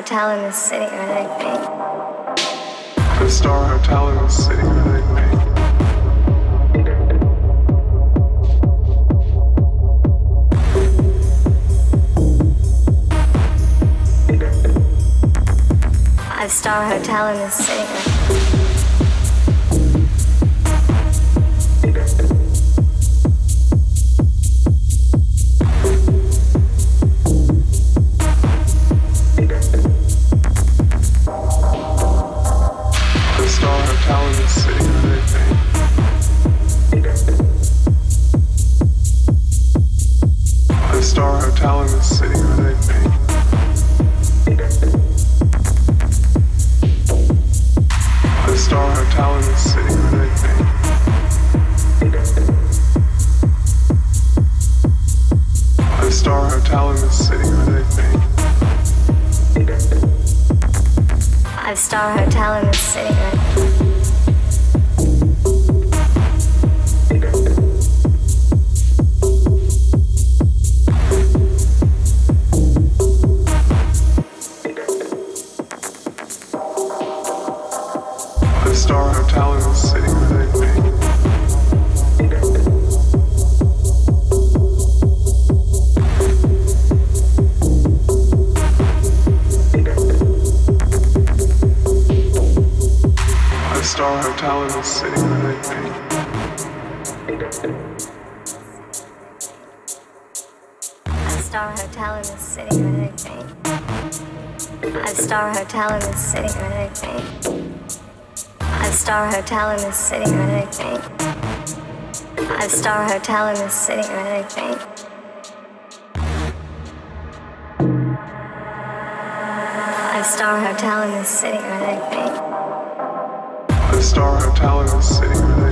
hotel in the city? I think. Five star hotel in the city? I think. Star hotel in the city. Hotel in the city? I think. Five star hotel in the city? I think. Five star hotel in the city? I think. Five star hotel in the city, right? I think. star hotel in the city,